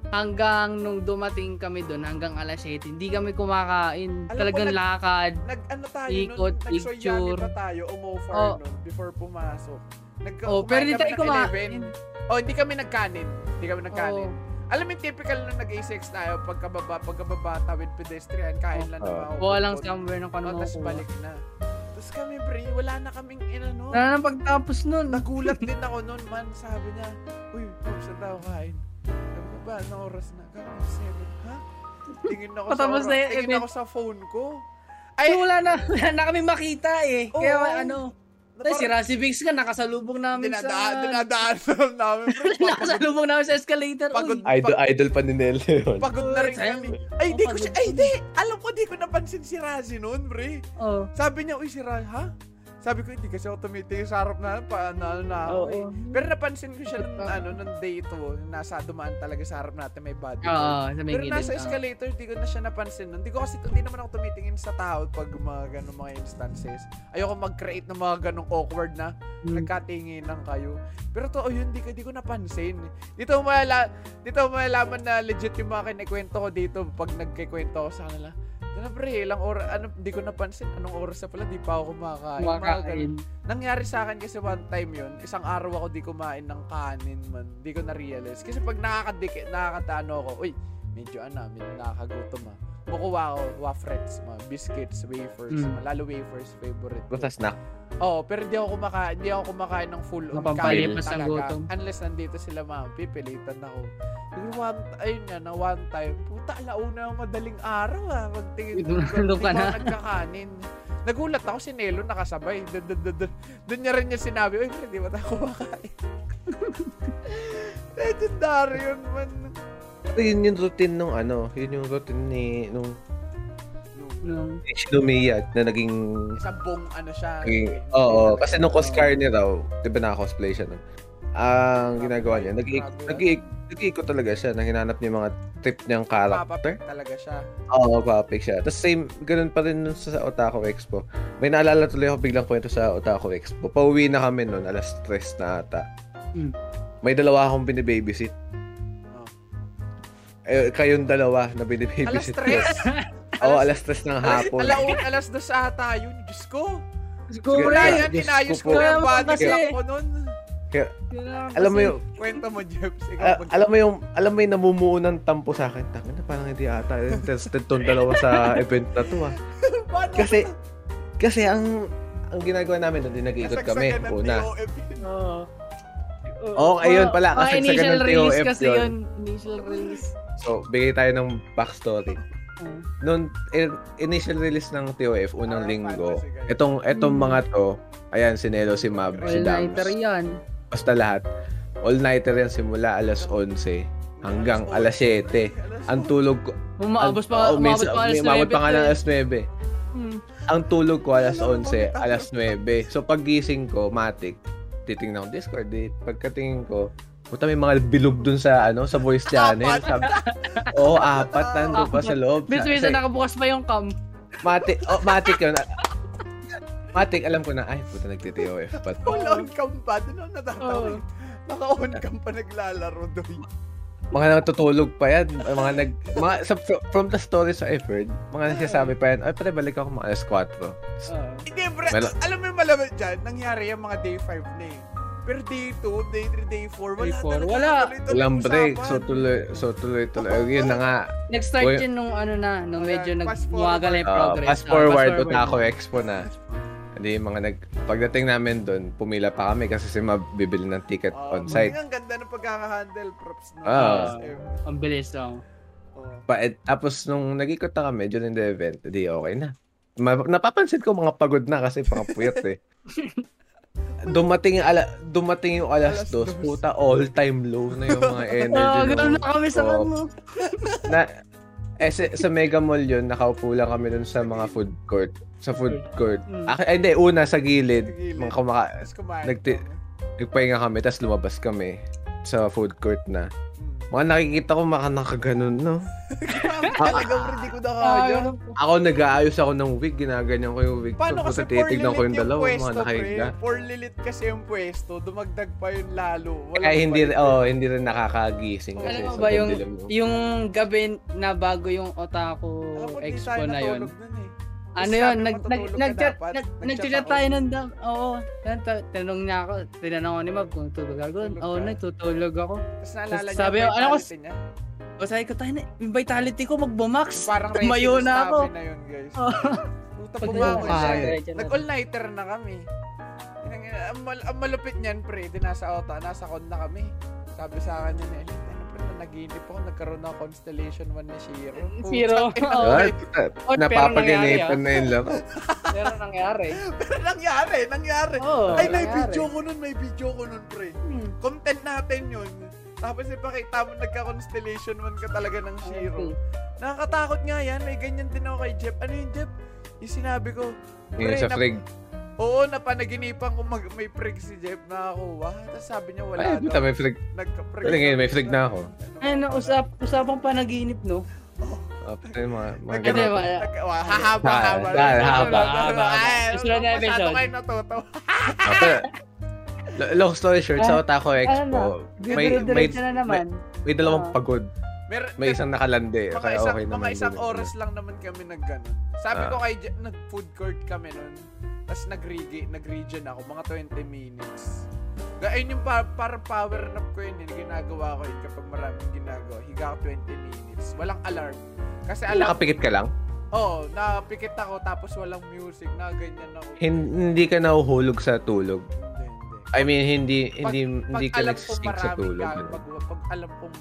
hanggang nung dumating kami doon, hanggang alas 7, hindi kami kumakain. Alam Talagang nag- lakad. Nag ano tayo Ikot, nun, picture. pa tayo, umofar Oh. nun, before pumasok. Nag Oh, pero hindi tayo kumain. kumain. Oh, hindi kami nagkanin. Hindi kami nagkanin. Oh. Alam mo typical nung nag-A6 tayo, pagkababa, pagkababa tawid pedestrian, kain lang naman. Kuha lang somewhere ng Oh, kano tapos balik na. Tapos kami, pre, wala na kaming inano. Wala nang pagtapos nun. Nagulat din ako noon, man. Sabi niya, Uy, Pops, saan tayo kain? Sabi ko ba, anong oras na? Gano'n, 7. Ha? Tingin ako sa Patapos oras, na tingin event. ako sa phone ko. Ay, Ay, wala na. Wala na kami makita eh. Oo. Kaya ano, na Ay, si Razi Biggs nga, nakasalubong namin dinadaan, sa... dinadaan namin. bro. Nakasalubong namin sa escalator. Pagod. Uy, Idol, idol pa ni Nel yun. pagod na rin kami. Ay, di ko siya, ay, di. Alam ko, di ko napansin si Razi noon, bre. Oh. Sabi niya, uy, si Razi, ha? Sabi ko, hindi kasi ako tumitingin sa harap na, pa, na, ano na ako Oo. eh. Pero napansin ko siya nung, ano, nung day 2, nasa dumaan talaga sa harap natin, may body. Oo, sa may Pero gilid. nasa escalator, di ko na siya napansin nun. Di ko kasi, hindi naman ako tumitingin sa tao pag mga ganong mga instances. Ayoko mag-create ng mga ganong awkward na Hmm. nagkatingin lang kayo. Pero to, oh, yun, di, ko- di ko napansin. Dito mo malala, dito mo malalaman na legit yung mga kinikwento ko dito pag nagkikwento ko sa kanila. Ano pre, ilang oras, ano, di ko napansin, anong oras na pala, di pa ako kumakain. Kumakain. Nangyari sa akin kasi one time yun, isang araw ako di kumain ng kanin man. Di ko na-realize. Kasi pag nakakadikit, nakakataano ako, uy, medyo ano, medyo nakakagutom ah. Kukuha ako, wafrets, mga biscuits, wafers, Mm. lalo wafers, favorite. Basta snack. Oo, pero di ako kumakain, di ako kumakain ng full kanin ang talaga. gutom. Unless nandito sila mga pipilitan ako. Pero one, ayun nga, na one time, puta, alauna ng madaling araw ah. Magtingin Doon- ka na. nagkakanin. Nagulat ako si Nelo nakasabay. Doon, niya rin niya sinabi, uy, hindi ba tayo kumakain? Legendary yun, man. Pero yun yung routine nung ano, yun yung routine ni, nung Nung, ni Shinomiya na naging, Isang buong ano siya. naging oo, eh, kasi nung Coscar niya raw, di ba naka-cosplay siya nun? Ang ginagawa niya, nag-iikot, talaga siya, nang hinanap niya yung mga trip niyang character. Papapick talaga siya. Oo, papik siya. Tapos same, ganun pa rin sa Otaku Expo. May naalala tuloy ako biglang kwento sa Otaku Expo. Pauwi na kami nun, alas 3 na ata. Mm. May dalawa akong binibabysit. Oh. Eh, kayong dalawa na Alas binibabysit. Oo, alas 3 ng hapon. Alaun, alas dos ata yun. Diyos ko. Siguro Sige, Wala yan, Diyos inayos ko ko yung body Kasi- clock ko nun. Kaya, alam mo kasi- yung, Kwento mo, Jeff. Ah, mag- alam mo yung alam mo yung namumuo ng tampo sa akin. Tangina na parang hindi ata tested tong dalawa sa event na to ah. Kasi kasi ang ang ginagawa namin doon, nag-iikot kami una. Oo. Oo, ayun pala, kasagsagan initial ng release TOF kasi yun. yun. Initial release. So, bigay tayo ng backstory. Oo. Noon in- initial release ng TOF unang Ah, linggo. Itong etong Hmm. mga to, ayan si Nelo, si Mab, si All-nighter Dams. yan. Basta lahat. All-nighter yan simula alas 11 hanggang alas 7. Ang tulog ko, Umaabos pa, umabot minsan- pa alas umabot 9 pa nga ng alas 9. Hmm. Ang tulog ko alas Alam mo, 11, bakit alas 9. So paggising ko, matik, titingnan ko Discord eh. Pagkatingin ko, puta may mga bilog dun sa ano sa voice channel. Apat. Sabi, Oo, apat nandun pa sa loob. Minsan sa- nakabukas pa yung cam. Matik, oh, matik yun. Matik, alam ko na, ay, puta nagti-TOF pa. Full on cam pa. Doon ako natatawa. Oo. Naka-on cam pa naglalaro doon. Mga natutulog pa yan. Mga nag, mga, sa, from the stories I heard, mga nagsasabi pa yan, ay, pare, balik ako mga alas 4. Oo. Hindi, bro. Mala- alam mo yung malamit dyan, nangyari yung mga day 5 na eh. Pero day 2, day 3, day 4, wala Day four, talaga. wala. Walang break. So, tuloy, so, tuloy, tuloy. Yun na nga. Nag-start yun nung ano na, nung medyo nag fast na yung Uh, progress. fast Ah, forward, Otaku Expo na. Hindi, mga nag, pagdating namin doon, pumila pa kami kasi si Mab bibili ng ticket Ah, on site. buti nga Ang ganda ng pagkakahandle, props no. Ah. SM. Ang bilis lang. Oh. Pa, eh, tapos nung nag-ikot na kami during the event, di okay na. Ma- napapansin ko mga pagod na kasi mga puyat eh. dumating yung ala, dumating yung alas, Alas dos, dos. puta all time low na yung mga energy. Nung- ganun na kami sa Oo. kano. na eh, sa, sa Mega Mall yun, nakaupo lang kami dun sa mga food court. Sa food court. Mm. Ah, ay, hindi, una sa gilid. Sa gilid. Mga kumaka. Nagti- nagpahinga kami, tapos lumabas kami sa food court na. Mga nakikita ko maka nakaganon, no? Talaga, bro, hindi ko na Ah, kaya. ganun po. Ako nag-aayos ako ng wig, ginaganyan ko yung wig. Paano ko. kasi titignan ko yung dalawa, pwesto, mga pre. For lilit kasi yung pwesto, dumagdag pa yun lalo. Walang Kaya hindi, oh, hindi rin nakakagising kasi Alam mo ba yung, yung gabi na bago yung Otaku Alam mo, di Expo tayo na yun. natulog nun eh. Ano yun, nag, nag, nag-chat, nag, Nag-chat tayo ng dam. Oo. Yan, ta- Tinanong niya ako, tinanong ko ni Mab kung tutulog ako. Tulog Oo, nagtutulog ako. Tapos naalala niya sabi ano ko-. O sabi ko, tayo na, yung vitality ko magbumax. Parang Tumayo na ako. Na yun, guys. Puta bumangon siya. Nag-all-nighter na kami. Ang, ang malupit niyan, pre, di nasa auto, nasa con na kami. Sabi sa akin yun eh, nung naginip ako, nagkaroon ng Constellation 1 na. Ah, pre. Oh, pero napapaginipan nangyari, na yun lang. Pero nangyari. Pero nangyari, nangyari. Oo, Ay, may nangyari. video ko nun, may video ko nun, pre. Hmm. Content natin yun. Tapos ipakita mo nagka-Constellation 1 ka talaga ng Shiro. Nakakatakot nga yan, may ganyan din ako kay Jeff. Ano yun, Jeff? Yung sinabi ko, Yun sa frig. Oo, napanaginipan ko mag may prig si Jeff na ako. Wah, tapos sabi niya wala Ay, puta, may frig. Nagka-prig. Wala ngayon, may frig na ako. Ay, no, usap, usapang panaginip, no? Ah, puta, yung mga, mga ganun. Hahaba, Ah, haba. ah, haba, haba. Ay, Susunod na masyado episode. kayo natuto. Ah, pero, lo- long story short, sa Otaku Expo, Ano? may, may, naman. may dalawang Ah. pagod. Mer- May isang nakalande, mga kaya isang, okay mga naman. isang din. oras lang naman kami nagganon. Sabi Ah. ko kay nag-food court kami nun. Tapos nag-regi, nag-region ako, mga 20 minutes. Ayun yung pa, para power nap ko yun, yung ginagawa ko yun kapag maraming ginagawa. Higa ako 20 minutes. Walang alarm. Kasi alam, Nakapikit ka lang? oh, napikit ako tapos walang music, na ganyan ako. Hin- hindi ka nahuhulog sa tulog. Hindi, hindi. I mean, hindi Pag- hindi hindi pag ka nagsisink sa tulog. ano? pag, pag alam kong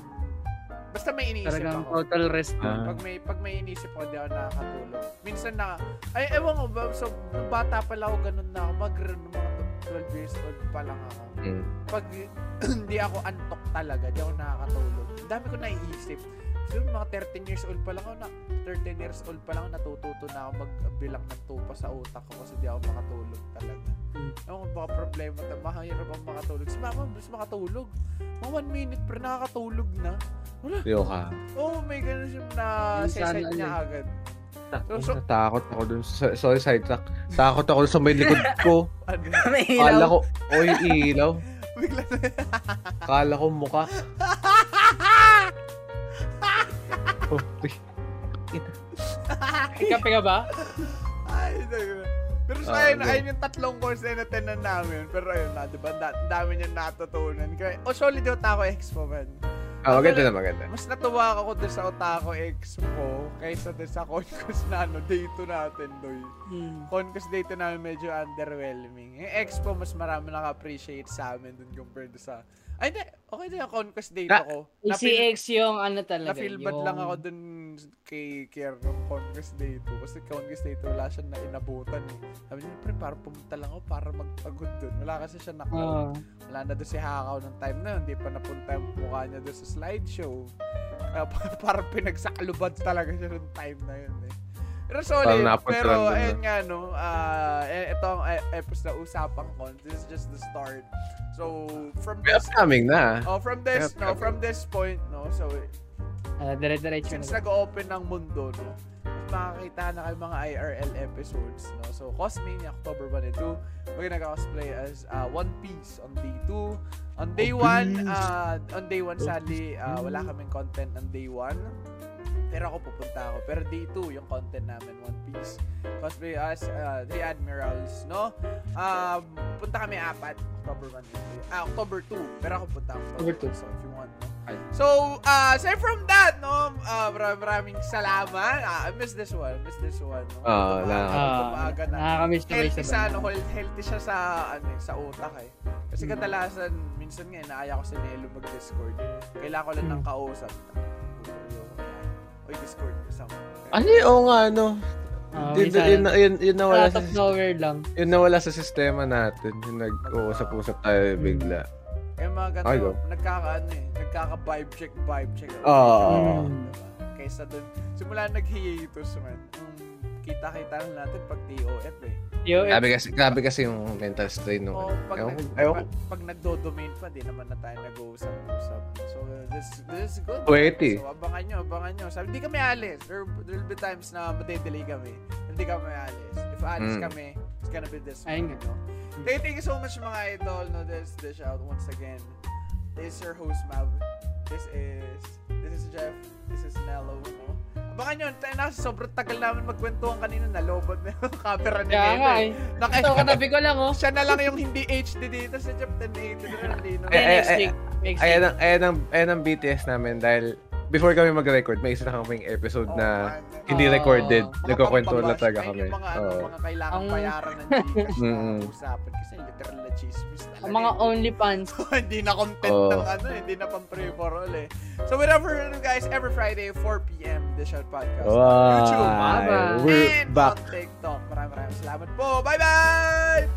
basta may iniisip Talagang ako. total rest. Ah. Pag may pag may inisip ako, di ako nakakatulog. Minsan na, ay ewan ko ba, so, nung bata pa lang ako, ganun na ako, mag mga 12 years old pa lang ako. Mm. Pag hindi ako antok talaga, di ako nakakatulog. Ang dami ko naiisip. So, mga 13 years old pa lang ako, na, 13 years old pa lang ako, natututo na ako magbilang ng tupa sa utak ko kasi di ako makatulog talaga. Ewan ko baka problema na, mahirap ako makatulog. Si mama, mas makatulog. Mga 1 minute pre, nakakatulog na. Yo ka. Oh, may ganun siya na seset ano niya eh. agad. So, So- natakot ako dun. sa- Sorry, sidetrack. Takot ako sa may likod ko. Ano? May Kala ilaw. ko, oh, yung ilaw. Bigla na. Kala ko mukha. Oh, uy. May kape ka ba? Ay, naku. Pero sa Ah, ayun, go. ayun yung tatlong course na natin namin. Pero ayun na, di ba? Da- ang dami niya natutunan. Kaya, oh, solid yung Otaku Expo, man. Ah, maganda na maganda. Mas natuwa ako doon sa Otaku Expo kaysa doon sa Concourse na ano, day 2 natin, doy. Hmm. Concourse day 2 namin medyo underwhelming. Yung Expo, mas marami naka-appreciate sa amin doon compared sa... Ay, hindi. Okay na yung Concourse day 2 Ah, ko. Yung ano talaga. na-feel bad yung... lang ako dun kay Kier nung Congress Day 2. Kasi Congress Day 2, wala siya na inabutan eh. Sabi niya, pre, para pumunta lang ako para magpagod dun. Wala kasi siya nakal. Wala na doon si Hakaw ng time na yun. Hindi pa napunta yung mukha niya doon sa slideshow. Pa- parang pinagsakalubad talaga siya nung time na yun eh. Pero solid. Pero dun, ayun no? nga no, ah, eh, ito ang episode na usapang ko. This is just the start. So, from this upcoming na. Oh, from this, no, from this point, no, so, Ah, dire-diretso since na. nag-open ng mundo, no, makakita na kayo mga IRL episodes, no, so, Cosmania, October 1 and 2, we're nag-cosplay as uh, One Piece on day 2, on day 1, uh, on day 1, sadly, uh, wala kaming content on day 1, pero ako pupunta ako. Pero day 2, yung content namin, One Piece. Cosplay as uh, Three Admirals, no? Um, punta kami apat, October 1 and 2. Ah, October 2. Pero ako punta October October 2. So, if you want, no? So, uh, aside from that, no? Uh, maraming, maraming salamat. Ah, I miss this one. Miss this one, no? Tumaga- Ah, tumaga na. nakakamiss na Healthy sa sa, banda. ano, health- healthy siya sa, ano, eh, sa utak, eh. Kasi Mm. kadalasan, minsan nga, inaaya ko si Nelo mag-Discord. Kailangan ko lang ng Mm. kausap. Oy, Discord. Kasama. Ano yun? Oo nga, ano. Ah, Yun, yun, yun, yun, nawala out sa, nowhere lang. yun nawala sa sistema natin. Yung nag-uusap-usap tayo bigla. Kaya mga ganito, nagkaka, ano eh, nagkaka-vibe check, vibe check. Oo. Diba? Kaysa dun, simula nag-hiatus man, um, kita-kita na natin pag TOF eh. Yo, Grabe kasi, grabe kasi yung mental strain nung O ano. pag, Ewan nag, ewan pag, pag nagdo-domain pa, di naman na tayo nag-uusap-usap. So, uh, this, this is good. Pwede. So, abangan nyo, abangan nyo. Sabi, hindi kami alis. There, there will be times na madedelay kami. Hindi kami alis. If alis Mm. kami, it's gonna be this one, nga. no? Thank, thank you so much mga idol. No, this dish out once again. This is your host, Mav. This is, this is Jeff. This is Nello, no? Abangan nyo, tayo na, sobrang tagal namin magkwentuhan kanina, nalobot na yung camera ni Kaya nga eh. Naka- Ito, katabi ko lang oh. siya na lang yung hindi HD dito sa Jeff 1080 na. Eh, eh, Next eh, week. Ayan week. ang, ayan ang, ayan ang BTS namin dahil before kami mag-record, may isa na kaming episode Oh, na man. hindi Oh. recorded. Mga Nagkukwento na talaga kami. Yung mga, ano, Oo. mga kailangan Ang- bayaran ng Gcash na usapan kasi literal na chismis talaga. Ang mga eh. OnlyFans. hindi na content Oo. ng ano, hindi na pang free for all eh. So whatever guys, every Friday 4 p.m. The Shot Podcast. on YouTube. Bye-bye. We're and back. on TikTok. Maraming maraming salamat po. Bye-bye!